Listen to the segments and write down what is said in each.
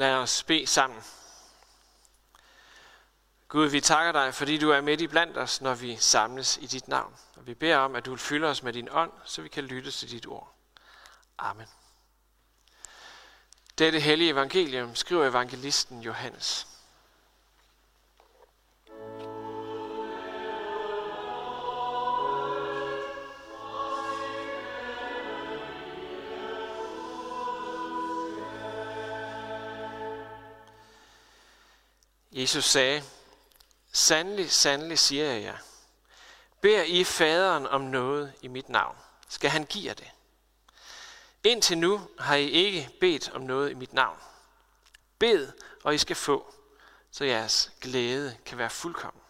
Lad os bede sammen. Gud, vi takker dig, fordi du er midt i blandt os, når vi samles i dit navn. Og vi beder om, at du vil fylde os med din ånd, så vi kan lytte til dit ord. Amen. Dette hellige evangelium skriver evangelisten Johannes. Jesus sagde, Sandelig, sandelig siger jeg jer, beder I faderen om noget i mit navn, skal han give jer det. Indtil nu har I ikke bedt om noget i mit navn. Bed, og I skal få, så jeres glæde kan være fuldkommen.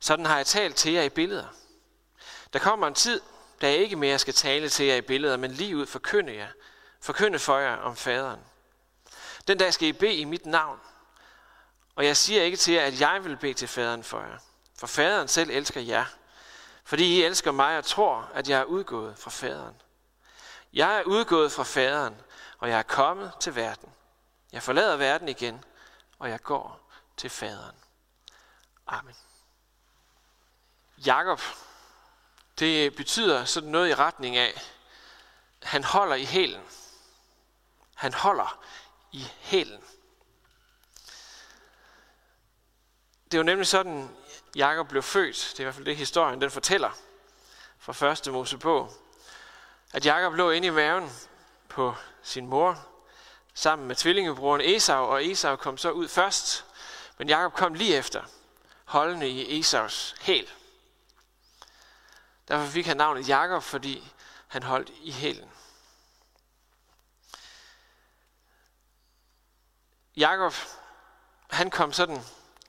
Sådan har jeg talt til jer i billeder. Der kommer en tid, da jeg ikke mere skal tale til jer i billeder, men lige ud forkynde jer, forkynde for jer om faderen. Den dag skal I bede i mit navn, og jeg siger ikke til jer, at jeg vil bede til faderen for jer. For faderen selv elsker jer. Fordi I elsker mig og tror, at jeg er udgået fra faderen. Jeg er udgået fra faderen, og jeg er kommet til verden. Jeg forlader verden igen, og jeg går til faderen. Amen. Jakob, det betyder sådan noget i retning af, han holder i hælen. Han holder i hælen. Det er jo nemlig sådan, Jakob blev født. Det er i hvert fald det, historien den fortæller fra første Mosebog. At Jakob lå inde i maven på sin mor, sammen med tvillingebroren Esau, og Esau kom så ud først. Men Jakob kom lige efter, holdende i Esaus hæl. Derfor fik han navnet Jakob, fordi han holdt i hælen. Jakob, han kom sådan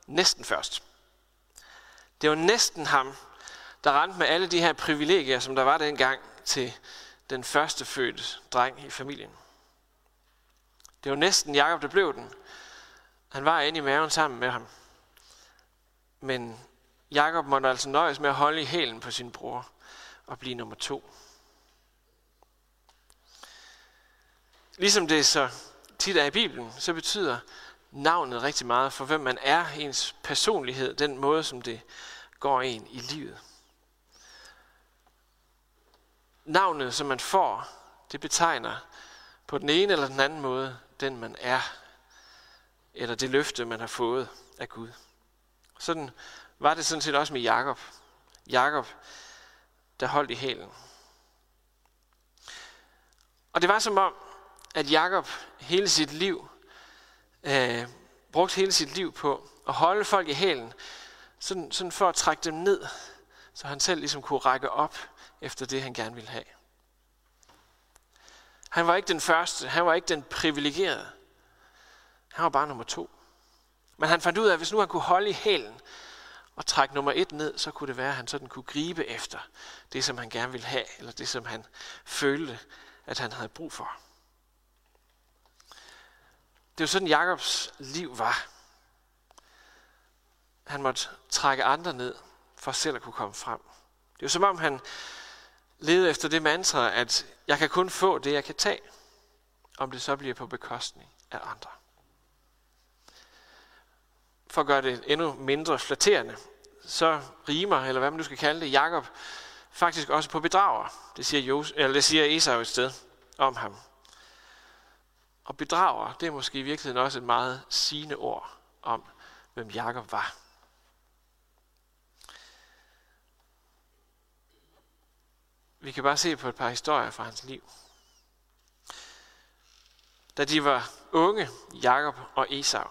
næsten først. Det var næsten ham, der rendte med alle de her privilegier, som der var dengang til den første fødte dreng i familien. Det var næsten Jakob, der blev den. Han var inde i maven sammen med ham. Men Jakob måtte altså nøjes med at holde i hælen på sin bror og blive nummer to. Ligesom det så tit er i Bibelen, så betyder navnet rigtig meget for, hvem man er, ens personlighed, den måde, som det går en i livet. Navnet, som man får, det betegner på den ene eller den anden måde, den man er, eller det løfte, man har fået af Gud. Sådan var det sådan set også med Jakob. Jakob, der holdt i hælen. Og det var som om, at Jakob hele sit liv øh, brugt hele sit liv på at holde folk i hælen, sådan, sådan for at trække dem ned, så han selv ligesom kunne række op efter det, han gerne ville have. Han var ikke den første, han var ikke den privilegerede. Han var bare nummer to. Men han fandt ud af, at hvis nu han kunne holde i hælen og trække nummer et ned, så kunne det være, at han sådan kunne gribe efter det, som han gerne ville have, eller det, som han følte, at han havde brug for. Det er jo sådan, Jakobs liv var. Han måtte trække andre ned, for selv at kunne komme frem. Det er jo som om, han levede efter det mantra, at jeg kan kun få det, jeg kan tage, om det så bliver på bekostning af andre. For at gøre det endnu mindre flatterende, så rimer, eller hvad man nu skal kalde det, Jakob faktisk også på bedrager. Det siger, Jos, eller det siger Esau et sted om ham. Og bedrager, det er måske i virkeligheden også et meget sigende ord om, hvem Jakob var. Vi kan bare se på et par historier fra hans liv. Da de var unge, Jakob og Esau,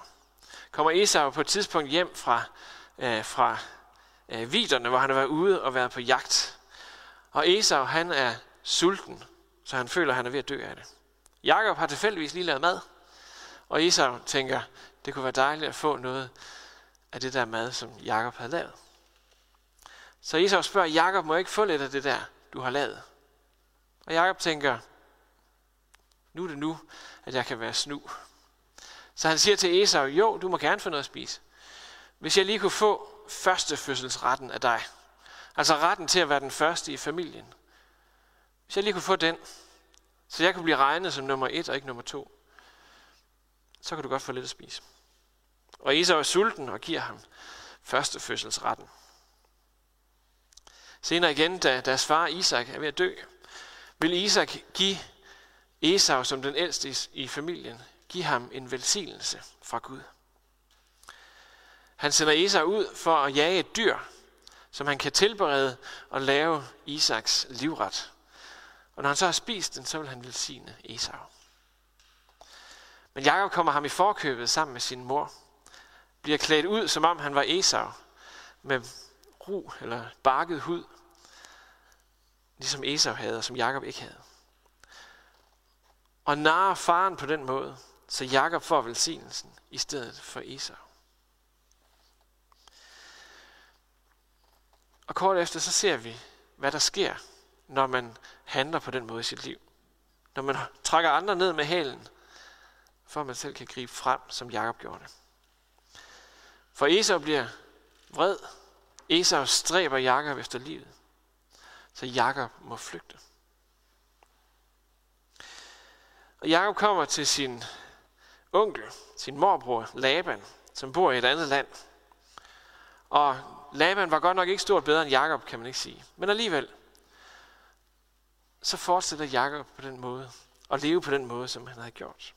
kommer Esau på et tidspunkt hjem fra, øh, fra øh, viderne, hvor han har været ude og været på jagt. Og Esau, han er sulten, så han føler, at han er ved at dø af det. Jakob har tilfældigvis lige lavet mad, og Esau tænker, det kunne være dejligt at få noget af det der mad, som Jakob havde lavet. Så Esau spørger, Jakob må jeg ikke få lidt af det der, du har lavet? Og Jakob tænker, nu er det nu, at jeg kan være snu. Så han siger til Esau, jo, du må gerne få noget at spise. Hvis jeg lige kunne få første fødselsretten af dig, altså retten til at være den første i familien. Hvis jeg lige kunne få den, så jeg kunne blive regnet som nummer et og ikke nummer to. så kan du godt få lidt at spise. Og Esau er sulten og giver ham første fødselsretten. Senere igen, da deres far Isak er ved at dø, vil Isak give Esau som den ældste i familien, give ham en velsignelse fra Gud. Han sender Esau ud for at jage et dyr, som han kan tilberede og lave Isaks livret. Og når han så har spist den, så vil han velsigne Esau. Men Jakob kommer ham i forkøbet sammen med sin mor, bliver klædt ud, som om han var Esau, med ru eller barket hud, ligesom Esau havde, og som Jakob ikke havde. Og narrer faren på den måde, så Jakob får velsignelsen i stedet for Esau. Og kort efter så ser vi, hvad der sker, når man handler på den måde i sit liv. Når man trækker andre ned med halen, for at man selv kan gribe frem, som Jakob gjorde det. For Esau bliver vred. Esau stræber Jakob efter livet. Så Jakob må flygte. Og Jakob kommer til sin onkel, sin morbror Laban, som bor i et andet land. Og Laban var godt nok ikke stort bedre end Jakob, kan man ikke sige. Men alligevel, så fortsætter Jakob på den måde, og leve på den måde, som han havde gjort.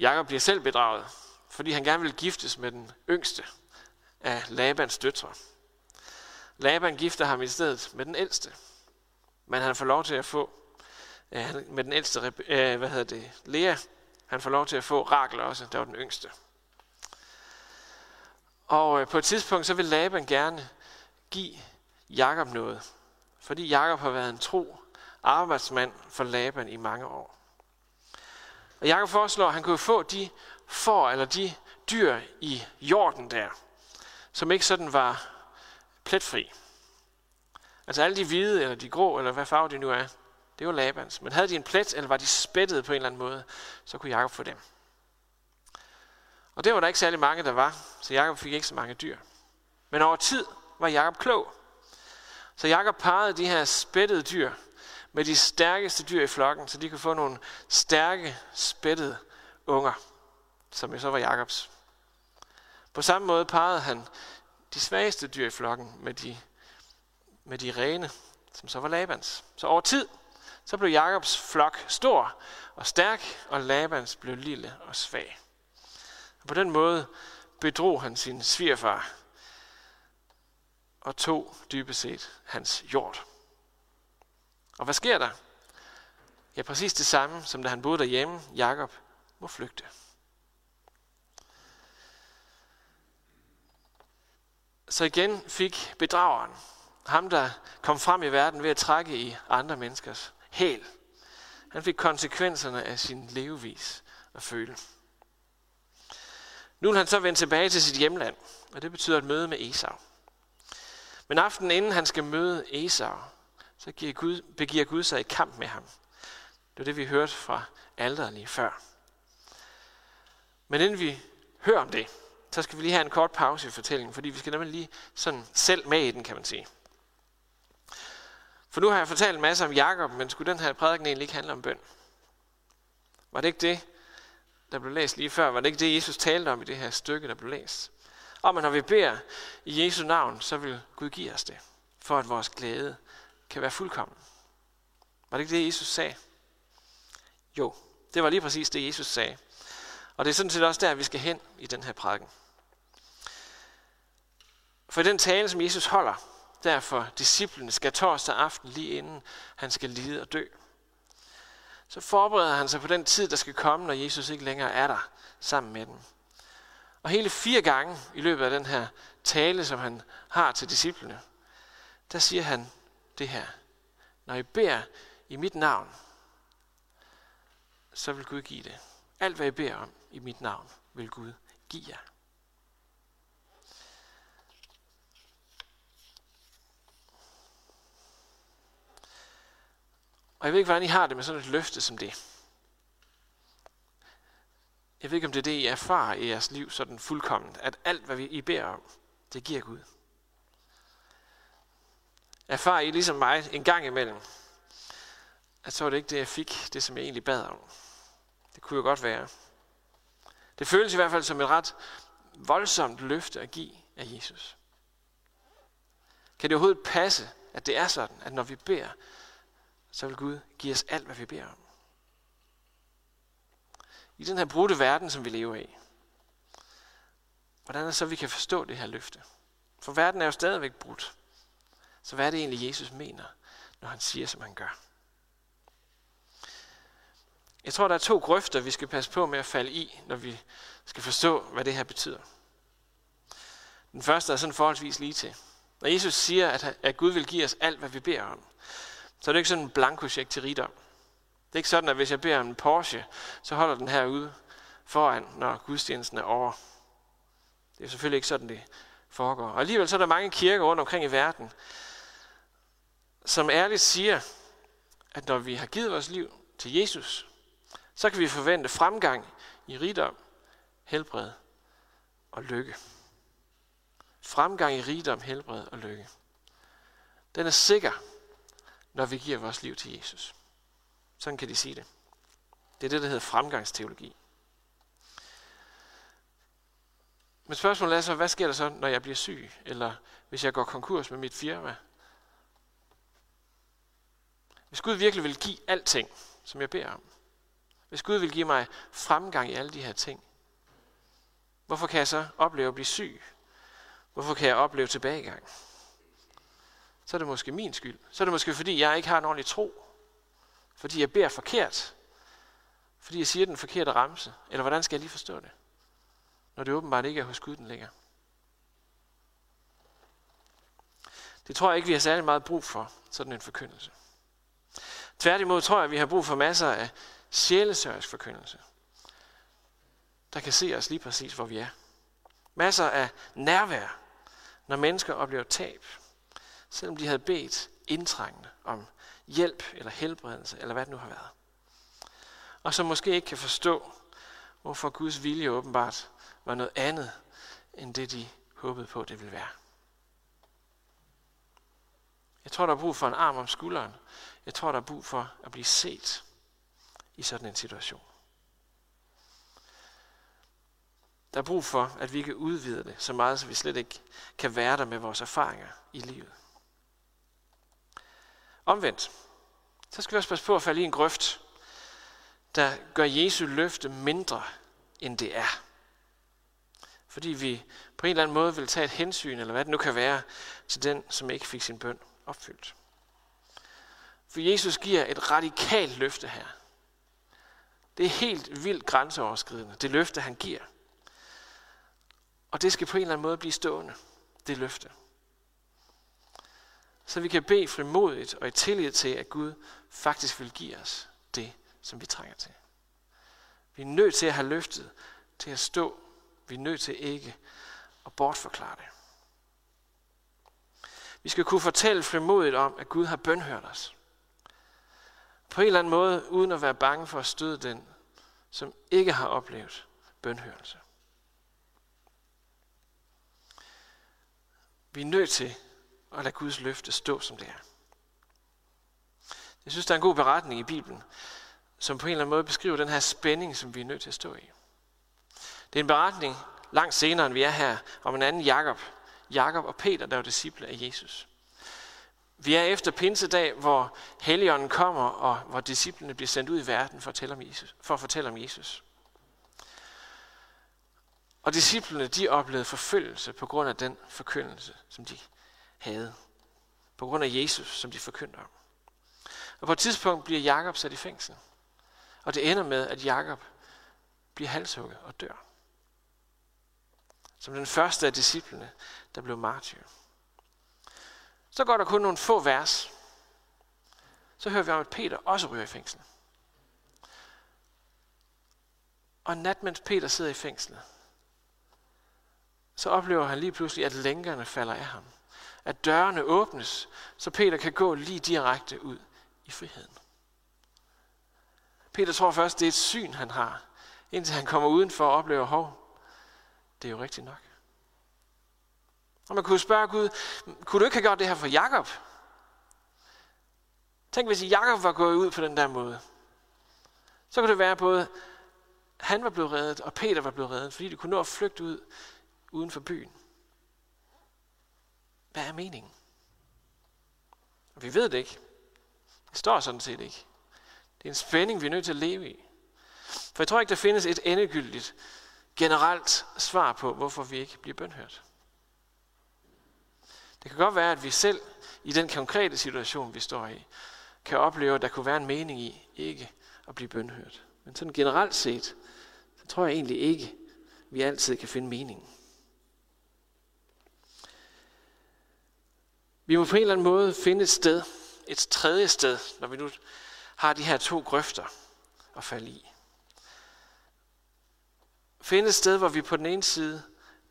Jakob bliver selv bedraget, fordi han gerne vil giftes med den yngste af Labans døtre. Laban gifter ham i stedet med den ældste, men han får lov til at få med den ældste, øh, hvad hedder det, Lea, han får lov til at få Rakel også, der var den yngste. Og øh, på et tidspunkt, så vil Laban gerne give Jakob noget, fordi Jakob har været en tro arbejdsmand for Laban i mange år. Og Jakob foreslår, at han kunne få de får eller de dyr i jorden der, som ikke sådan var pletfri. Altså alle de hvide, eller de grå, eller hvad farve de nu er, det var Labans. Men havde de en plet, eller var de spættet på en eller anden måde, så kunne Jakob få dem. Og det var der ikke særlig mange, der var, så Jakob fik ikke så mange dyr. Men over tid var Jakob klog. Så Jakob parrede de her spættede dyr med de stærkeste dyr i flokken, så de kunne få nogle stærke, spættede unger, som jo så var Jakobs. På samme måde parrede han de svageste dyr i flokken med de, med de rene, som så var Labans. Så over tid, så blev Jakobs flok stor og stærk, og Labans blev lille og svag. Og på den måde bedrog han sin svigerfar og tog dybest set hans jord. Og hvad sker der? Ja, præcis det samme, som da han boede derhjemme. Jakob må flygte. Så igen fik bedrageren, ham der kom frem i verden ved at trække i andre menneskers hæl. Han fik konsekvenserne af sin levevis at føle. Nu vil han så vende tilbage til sit hjemland, og det betyder et møde med Esau. Men aftenen inden han skal møde Esau, så giver Gud, begiver Gud sig i kamp med ham. Det var det, vi hørte fra alderen lige før. Men inden vi hører om det, så skal vi lige have en kort pause i fortællingen, fordi vi skal nemlig lige sådan selv med i den, kan man sige. For nu har jeg fortalt en masse om Jakob, men skulle den her prædiken egentlig ikke handle om bøn? Var det ikke det, der blev læst lige før? Var det ikke det, Jesus talte om i det her stykke, der blev læst? Om at når vi beder i Jesu navn, så vil Gud give os det, for at vores glæde kan være fuldkommen. Var det ikke det, Jesus sagde? Jo, det var lige præcis det, Jesus sagde. Og det er sådan set også der, vi skal hen i den her prædiken. For den tale, som Jesus holder, derfor disciplene skal torsdag aften lige inden han skal lide og dø, så forbereder han sig på den tid, der skal komme, når Jesus ikke længere er der sammen med dem. Og hele fire gange i løbet af den her tale, som han har til disciplene, der siger han det her. Når I beder i mit navn, så vil Gud give det. Alt hvad I beder om i mit navn, vil Gud give jer. Og jeg ved ikke, hvordan I har det med sådan et løfte som det. Jeg ved ikke, om det er det, I erfarer i jeres liv sådan fuldkommen, at alt, hvad I beder om, det giver Gud. Erfarer I ligesom mig en gang imellem, at så var det ikke det, jeg fik, det som jeg egentlig bad om. Det kunne jo godt være. Det føles i hvert fald som et ret voldsomt løfte at give af Jesus. Kan det overhovedet passe, at det er sådan, at når vi beder, så vil Gud give os alt, hvad vi beder om? I den her brudte verden, som vi lever i, hvordan er det så, vi kan forstå det her løfte? For verden er jo stadigvæk brudt. Så hvad er det egentlig, Jesus mener, når han siger, som han gør? Jeg tror, der er to grøfter, vi skal passe på med at falde i, når vi skal forstå, hvad det her betyder. Den første er sådan forholdsvis lige til. Når Jesus siger, at Gud vil give os alt, hvad vi beder om, så er det ikke sådan en blankosjek til rigdom. Det er ikke sådan, at hvis jeg beder om en Porsche, så holder den herude foran, når gudstjenesten er over. Det er selvfølgelig ikke sådan, det foregår. Og alligevel så er der mange kirker rundt omkring i verden, som ærligt siger, at når vi har givet vores liv til Jesus, så kan vi forvente fremgang i rigdom, helbred og lykke. Fremgang i rigdom, helbred og lykke. Den er sikker, når vi giver vores liv til Jesus. Sådan kan de sige det. Det er det, der hedder fremgangsteologi. Men spørgsmålet er så, hvad sker der så, når jeg bliver syg, eller hvis jeg går konkurs med mit firma? Hvis Gud virkelig vil give alting, som jeg beder om, hvis Gud vil give mig fremgang i alle de her ting, hvorfor kan jeg så opleve at blive syg? Hvorfor kan jeg opleve tilbagegang? Så er det måske min skyld. Så er det måske fordi, jeg ikke har en ordentlig tro. Fordi jeg beder forkert. Fordi jeg siger den forkerte ramse. Eller hvordan skal jeg lige forstå det? Når det åbenbart ikke er hos Gud, den ligger. Det tror jeg ikke, vi har særlig meget brug for, sådan en forkyndelse. Tværtimod tror jeg, at vi har brug for masser af sjælesørgs forkyndelse, der kan se os lige præcis, hvor vi er. Masser af nærvær, når mennesker oplever tab, selvom de havde bedt indtrængende om hjælp eller helbredelse, eller hvad det nu har været. Og som måske ikke kan forstå, hvorfor Guds vilje åbenbart var noget andet, end det de håbede på, det ville være. Jeg tror, der er brug for en arm om skulderen. Jeg tror, der er brug for at blive set i sådan en situation. Der er brug for, at vi kan udvide det så meget, så vi slet ikke kan være der med vores erfaringer i livet. Omvendt, så skal vi også passe på at falde i en grøft, der gør Jesu løfte mindre, end det er. Fordi vi på en eller anden måde vil tage et hensyn, eller hvad det nu kan være, til den, som ikke fik sin bøn opfyldt. For Jesus giver et radikalt løfte her. Det er helt vildt grænseoverskridende, det løfte han giver. Og det skal på en eller anden måde blive stående, det løfte. Så vi kan bede frimodigt og i tillid til, at Gud faktisk vil give os det, som vi trænger til. Vi er nødt til at have løftet til at stå. Vi er nødt til ikke at bortforklare det. Vi skal kunne fortælle frimodigt om, at Gud har bønhørt os. På en eller anden måde, uden at være bange for at støde den, som ikke har oplevet bønhørelse. Vi er nødt til at lade Guds løfte stå, som det er. Jeg synes, der er en god beretning i Bibelen, som på en eller anden måde beskriver den her spænding, som vi er nødt til at stå i. Det er en beretning langt senere, end vi er her, om en anden Jakob. Jakob og Peter, der var disciple af Jesus. Vi er efter pinsedag, hvor Helligånden kommer, og hvor disciplene bliver sendt ud i verden for at, fortælle om Jesus, for at fortælle om Jesus. Og disciplene, de oplevede forfølgelse på grund af den forkyndelse, som de havde. På grund af Jesus, som de forkyndte om. Og på et tidspunkt bliver Jakob sat i fængsel. Og det ender med, at Jakob bliver halshugget og dør. Som den første af disciplene, der blev martyr. Så går der kun nogle få vers. Så hører vi om, at Peter også ryger i fængsel. Og nat, mens Peter sidder i fængslet, så oplever han lige pludselig, at lænkerne falder af ham. At dørene åbnes, så Peter kan gå lige direkte ud i friheden. Peter tror først, det er et syn, han har, indtil han kommer udenfor og oplever, hov, det er jo rigtigt nok. Og man kunne spørge Gud, kunne du ikke have gjort det her for Jakob? Tænk, hvis Jakob var gået ud på den der måde. Så kunne det være både, Han var blevet reddet, og Peter var blevet reddet, fordi de kunne nå at flygte ud uden for byen. Hvad er meningen? Vi ved det ikke. Det står sådan set ikke. Det er en spænding, vi er nødt til at leve i. For jeg tror ikke, der findes et endegyldigt, generelt svar på, hvorfor vi ikke bliver bønhørt. Det kan godt være, at vi selv i den konkrete situation, vi står i, kan opleve, at der kunne være en mening i ikke at blive bønhørt. Men sådan generelt set, så tror jeg egentlig ikke, vi altid kan finde meningen. Vi må på en eller anden måde finde et sted, et tredje sted, når vi nu har de her to grøfter at falde i. Finde et sted, hvor vi på den ene side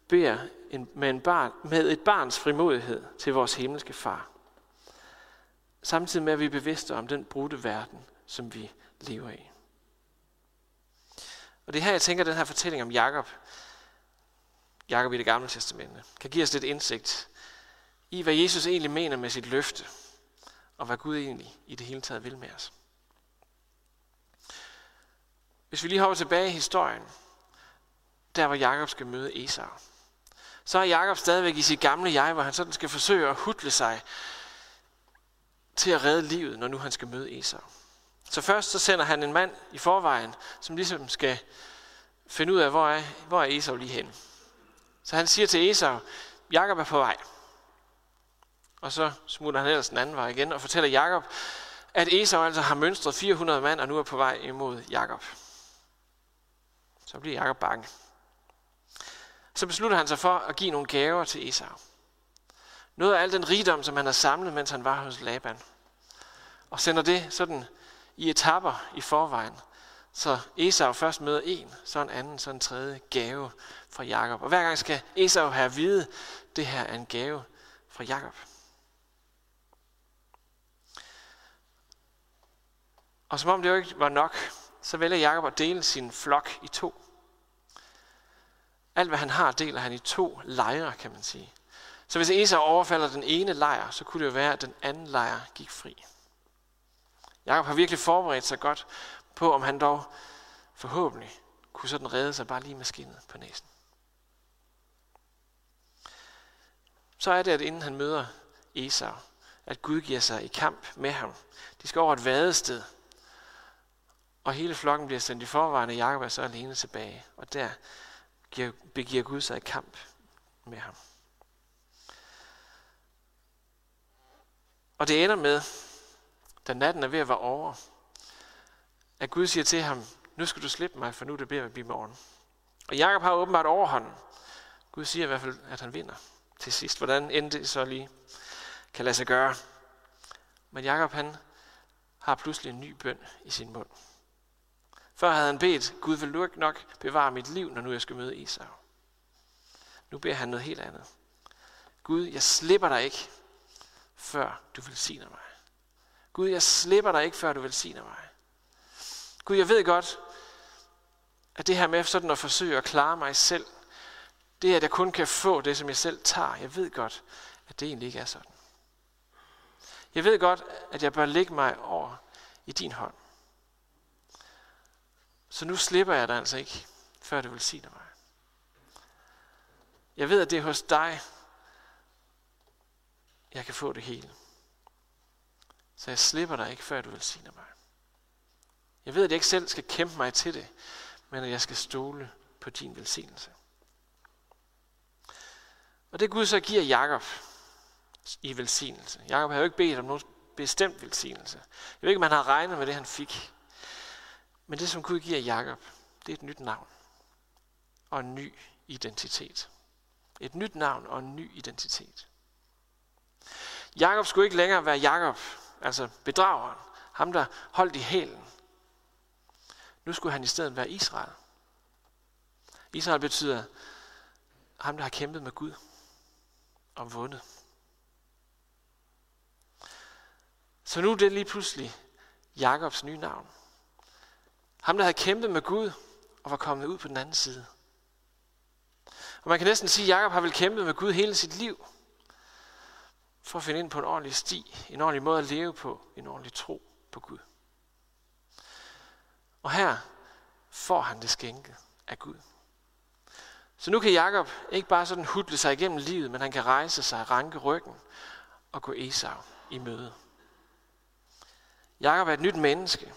beder en, med, en barn, med et barns frimodighed til vores himmelske far. Samtidig med, at vi er bevidste om den brudte verden, som vi lever i. Og det er her, jeg tænker, at den her fortælling om Jakob, Jakob i det gamle testamente, kan give os lidt indsigt i, hvad Jesus egentlig mener med sit løfte, og hvad Gud egentlig i det hele taget vil med os. Hvis vi lige hopper tilbage i historien, der hvor Jakob skal møde Esau, så er Jakob stadigvæk i sit gamle jeg, hvor han sådan skal forsøge at hudle sig til at redde livet, når nu han skal møde Esau. Så først så sender han en mand i forvejen, som ligesom skal finde ud af, hvor er, hvor er Esau lige hen. Så han siger til Esau, Jakob er på vej. Og så smutter han ellers den anden vej igen og fortæller Jakob, at Esau altså har mønstret 400 mand og nu er på vej imod Jakob. Så bliver Jakob bange. Så beslutter han sig for at give nogle gaver til Esau. Noget af al den rigdom, som han har samlet, mens han var hos Laban. Og sender det sådan i etapper i forvejen. Så Esau først møder en, så en anden, så en tredje gave fra Jakob. Og hver gang skal Esau have at vide, at det her er en gave fra Jakob. Og som om det jo ikke var nok, så vælger Jakob at dele sin flok i to. Alt hvad han har, deler han i to lejre, kan man sige. Så hvis Esau overfalder den ene lejr, så kunne det jo være, at den anden lejr gik fri. Jakob har virkelig forberedt sig godt på, om han dog forhåbentlig kunne sådan redde sig bare lige med skinnet på næsen. Så er det, at inden han møder Esau, at Gud giver sig i kamp med ham. De skal over et vadested, og hele flokken bliver sendt i forvejen, og Jakob er så alene tilbage. Og der begiver Gud sig i kamp med ham. Og det ender med, da natten er ved at være over, at Gud siger til ham, nu skal du slippe mig, for nu er det ved at blive morgen. Og Jakob har åbenbart overhånden. Gud siger i hvert fald, at han vinder til sidst. Hvordan end det så lige kan lade sig gøre. Men Jakob han har pludselig en ny bøn i sin mund. Før havde han bedt, Gud vil du ikke nok bevare mit liv, når nu jeg skal møde Esau. Nu beder han noget helt andet. Gud, jeg slipper dig ikke, før du velsigner mig. Gud, jeg slipper dig ikke, før du velsigner mig. Gud, jeg ved godt, at det her med sådan at forsøge at klare mig selv, det er, at jeg kun kan få det, som jeg selv tager. Jeg ved godt, at det egentlig ikke er sådan. Jeg ved godt, at jeg bør lægge mig over i din hånd. Så nu slipper jeg dig altså ikke, før du velsigner mig. Jeg ved, at det er hos dig, jeg kan få det hele. Så jeg slipper dig ikke, før du velsigner mig. Jeg ved, at jeg ikke selv skal kæmpe mig til det, men at jeg skal stole på din velsignelse. Og det Gud så giver Jakob i velsignelse. Jakob har jo ikke bedt om nogen bestemt velsignelse. Jeg ved ikke, om han har regnet med det, han fik. Men det, som Gud giver Jakob, det er et nyt navn og en ny identitet. Et nyt navn og en ny identitet. Jakob skulle ikke længere være Jakob, altså bedrageren, ham der holdt i hælen. Nu skulle han i stedet være Israel. Israel betyder ham, der har kæmpet med Gud og vundet. Så nu er det lige pludselig Jakobs nye navn. Ham, der havde kæmpet med Gud og var kommet ud på den anden side. Og man kan næsten sige, at Jacob har vel kæmpet med Gud hele sit liv. For at finde ind på en ordentlig sti, en ordentlig måde at leve på, en ordentlig tro på Gud. Og her får han det skænket af Gud. Så nu kan Jakob ikke bare sådan hudle sig igennem livet, men han kan rejse sig, ranke ryggen og gå Esau i møde. Jakob er et nyt menneske.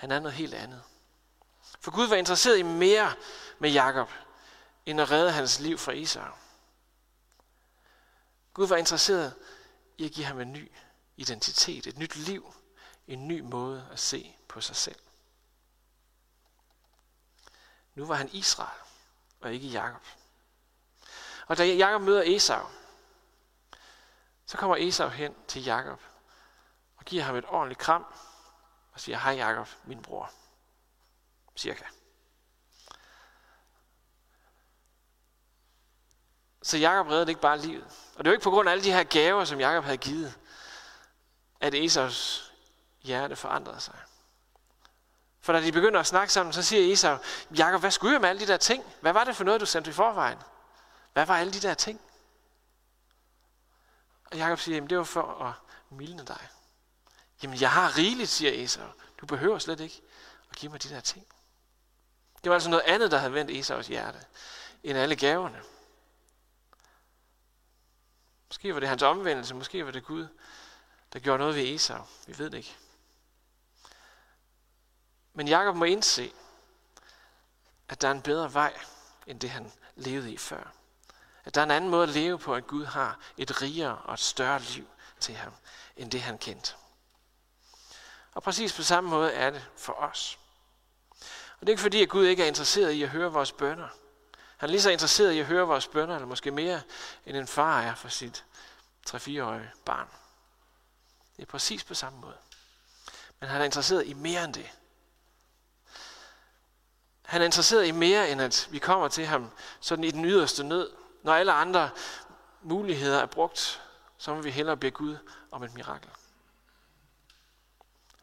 Han er noget helt andet. For Gud var interesseret i mere med Jakob, end at redde hans liv fra Isar. Gud var interesseret i at give ham en ny identitet, et nyt liv, en ny måde at se på sig selv. Nu var han Israel, og ikke Jakob. Og da Jakob møder Esau, så kommer Esau hen til Jakob og giver ham et ordentligt kram og siger, hej Jakob, min bror. Cirka. Så Jakob reddede ikke bare livet. Og det var ikke på grund af alle de her gaver, som Jakob havde givet, at Esaus hjerte forandrede sig. For da de begynder at snakke sammen, så siger Esau, Jakob, hvad skulle jeg med alle de der ting? Hvad var det for noget, du sendte i forvejen? Hvad var alle de der ting? Og Jakob siger, jamen det var for at mildne dig. Jamen jeg har rigeligt, siger Esau. Du behøver slet ikke at give mig de der ting. Det var altså noget andet, der havde vendt Esaus hjerte, end alle gaverne. Måske var det hans omvendelse, måske var det Gud, der gjorde noget ved Esau. Vi ved det ikke. Men Jakob må indse, at der er en bedre vej, end det han levede i før. At der er en anden måde at leve på, at Gud har et rigere og et større liv til ham, end det han kendte. Og præcis på samme måde er det for os. Og det er ikke fordi, at Gud ikke er interesseret i at høre vores bønder. Han er lige så interesseret i at høre vores bønder, eller måske mere, end en far er for sit 3-4-årige barn. Det er præcis på samme måde. Men han er interesseret i mere end det. Han er interesseret i mere, end at vi kommer til ham sådan i den yderste nød. Når alle andre muligheder er brugt, så må vi hellere bede Gud om et mirakel.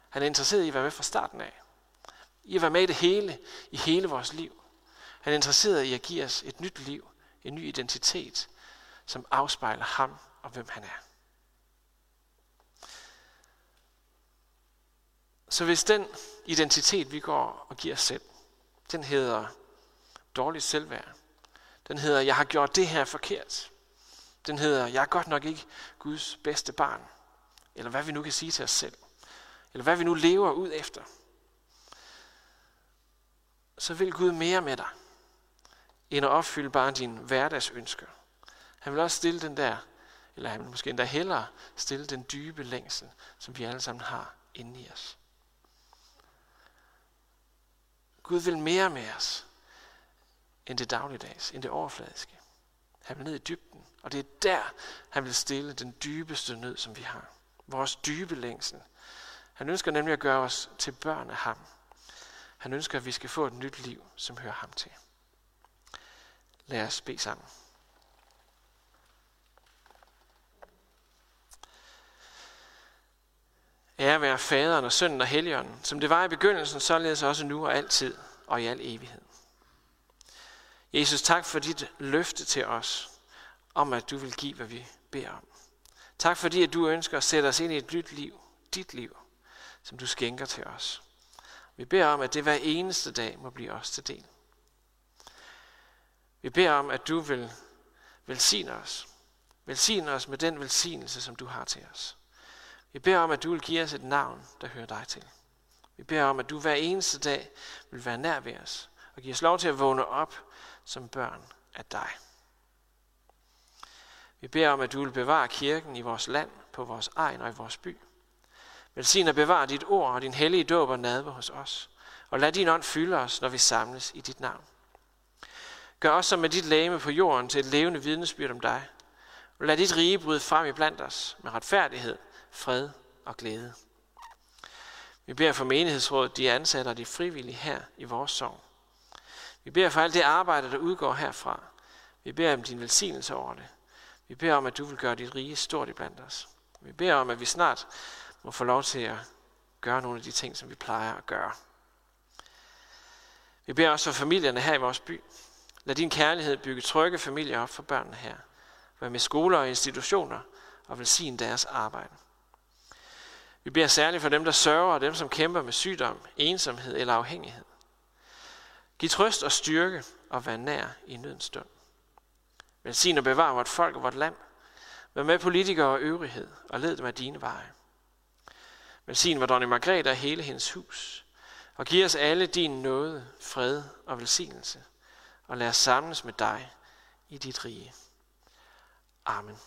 Han er interesseret i at være med fra starten af. I at være med i det hele, i hele vores liv. Han er interesseret i at give os et nyt liv, en ny identitet, som afspejler ham og hvem han er. Så hvis den identitet, vi går og giver os selv, den hedder dårligt selvværd. Den hedder, jeg har gjort det her forkert. Den hedder, jeg er godt nok ikke Guds bedste barn. Eller hvad vi nu kan sige til os selv. Eller hvad vi nu lever ud efter. Så vil Gud mere med dig, end at opfylde bare din hverdagsønsker. Han vil også stille den der, eller han vil måske endda hellere stille den dybe længsel, som vi alle sammen har inde i os. Gud vil mere med os, end det dagligdags, end det overfladiske. Han vil ned i dybden, og det er der, han vil stille den dybeste nød, som vi har. Vores dybe længsel. Han ønsker nemlig at gøre os til børn af ham. Han ønsker, at vi skal få et nyt liv, som hører ham til. Lad os bede sammen. Ære være faderen og sønnen og helligånden, som det var i begyndelsen, således også nu og altid og i al evighed. Jesus, tak for dit løfte til os, om at du vil give, hvad vi beder om. Tak fordi, at du ønsker at sætte os ind i et nyt liv, dit liv, som du skænker til os. Vi beder om, at det hver eneste dag må blive os til del. Vi beder om, at du vil velsigne os. Velsigne os med den velsignelse, som du har til os. Vi beder om, at du vil give os et navn, der hører dig til. Vi beder om, at du hver eneste dag vil være nær ved os og give os lov til at vågne op som børn af dig. Vi beder om, at du vil bevare kirken i vores land, på vores egen og i vores by. Velsign og bevar dit ord og din hellige dåb og nadver hos os. Og lad din ånd fylde os, når vi samles i dit navn. Gør os som med dit læme på jorden til et levende vidnesbyrd om dig. Og lad dit rige bryde frem i blandt os med retfærdighed, fred og glæde. Vi beder for menighedsrådet, de ansatte og de frivillige her i vores sorg. Vi beder for alt det arbejde, der udgår herfra. Vi beder om din velsignelse over det. Vi beder om, at du vil gøre dit rige stort iblandt os. Vi beder om, at vi snart må få lov til at gøre nogle af de ting, som vi plejer at gøre. Vi beder også for familierne her i vores by. Lad din kærlighed bygge trygge familier op for børnene her. Vær med skoler og institutioner og velsign deres arbejde. Vi beder særligt for dem, der sørger og dem, som kæmper med sygdom, ensomhed eller afhængighed. Giv trøst og styrke og vær nær i nødens stund. Velsign og bevar vort folk og vort land. Vær med politikere og øvrighed, og led dem af dine veje. Velsign vor dronning Margrethe og hele hendes hus, og giv os alle din nåde, fred og velsignelse, og lad os samles med dig i dit rige. Amen.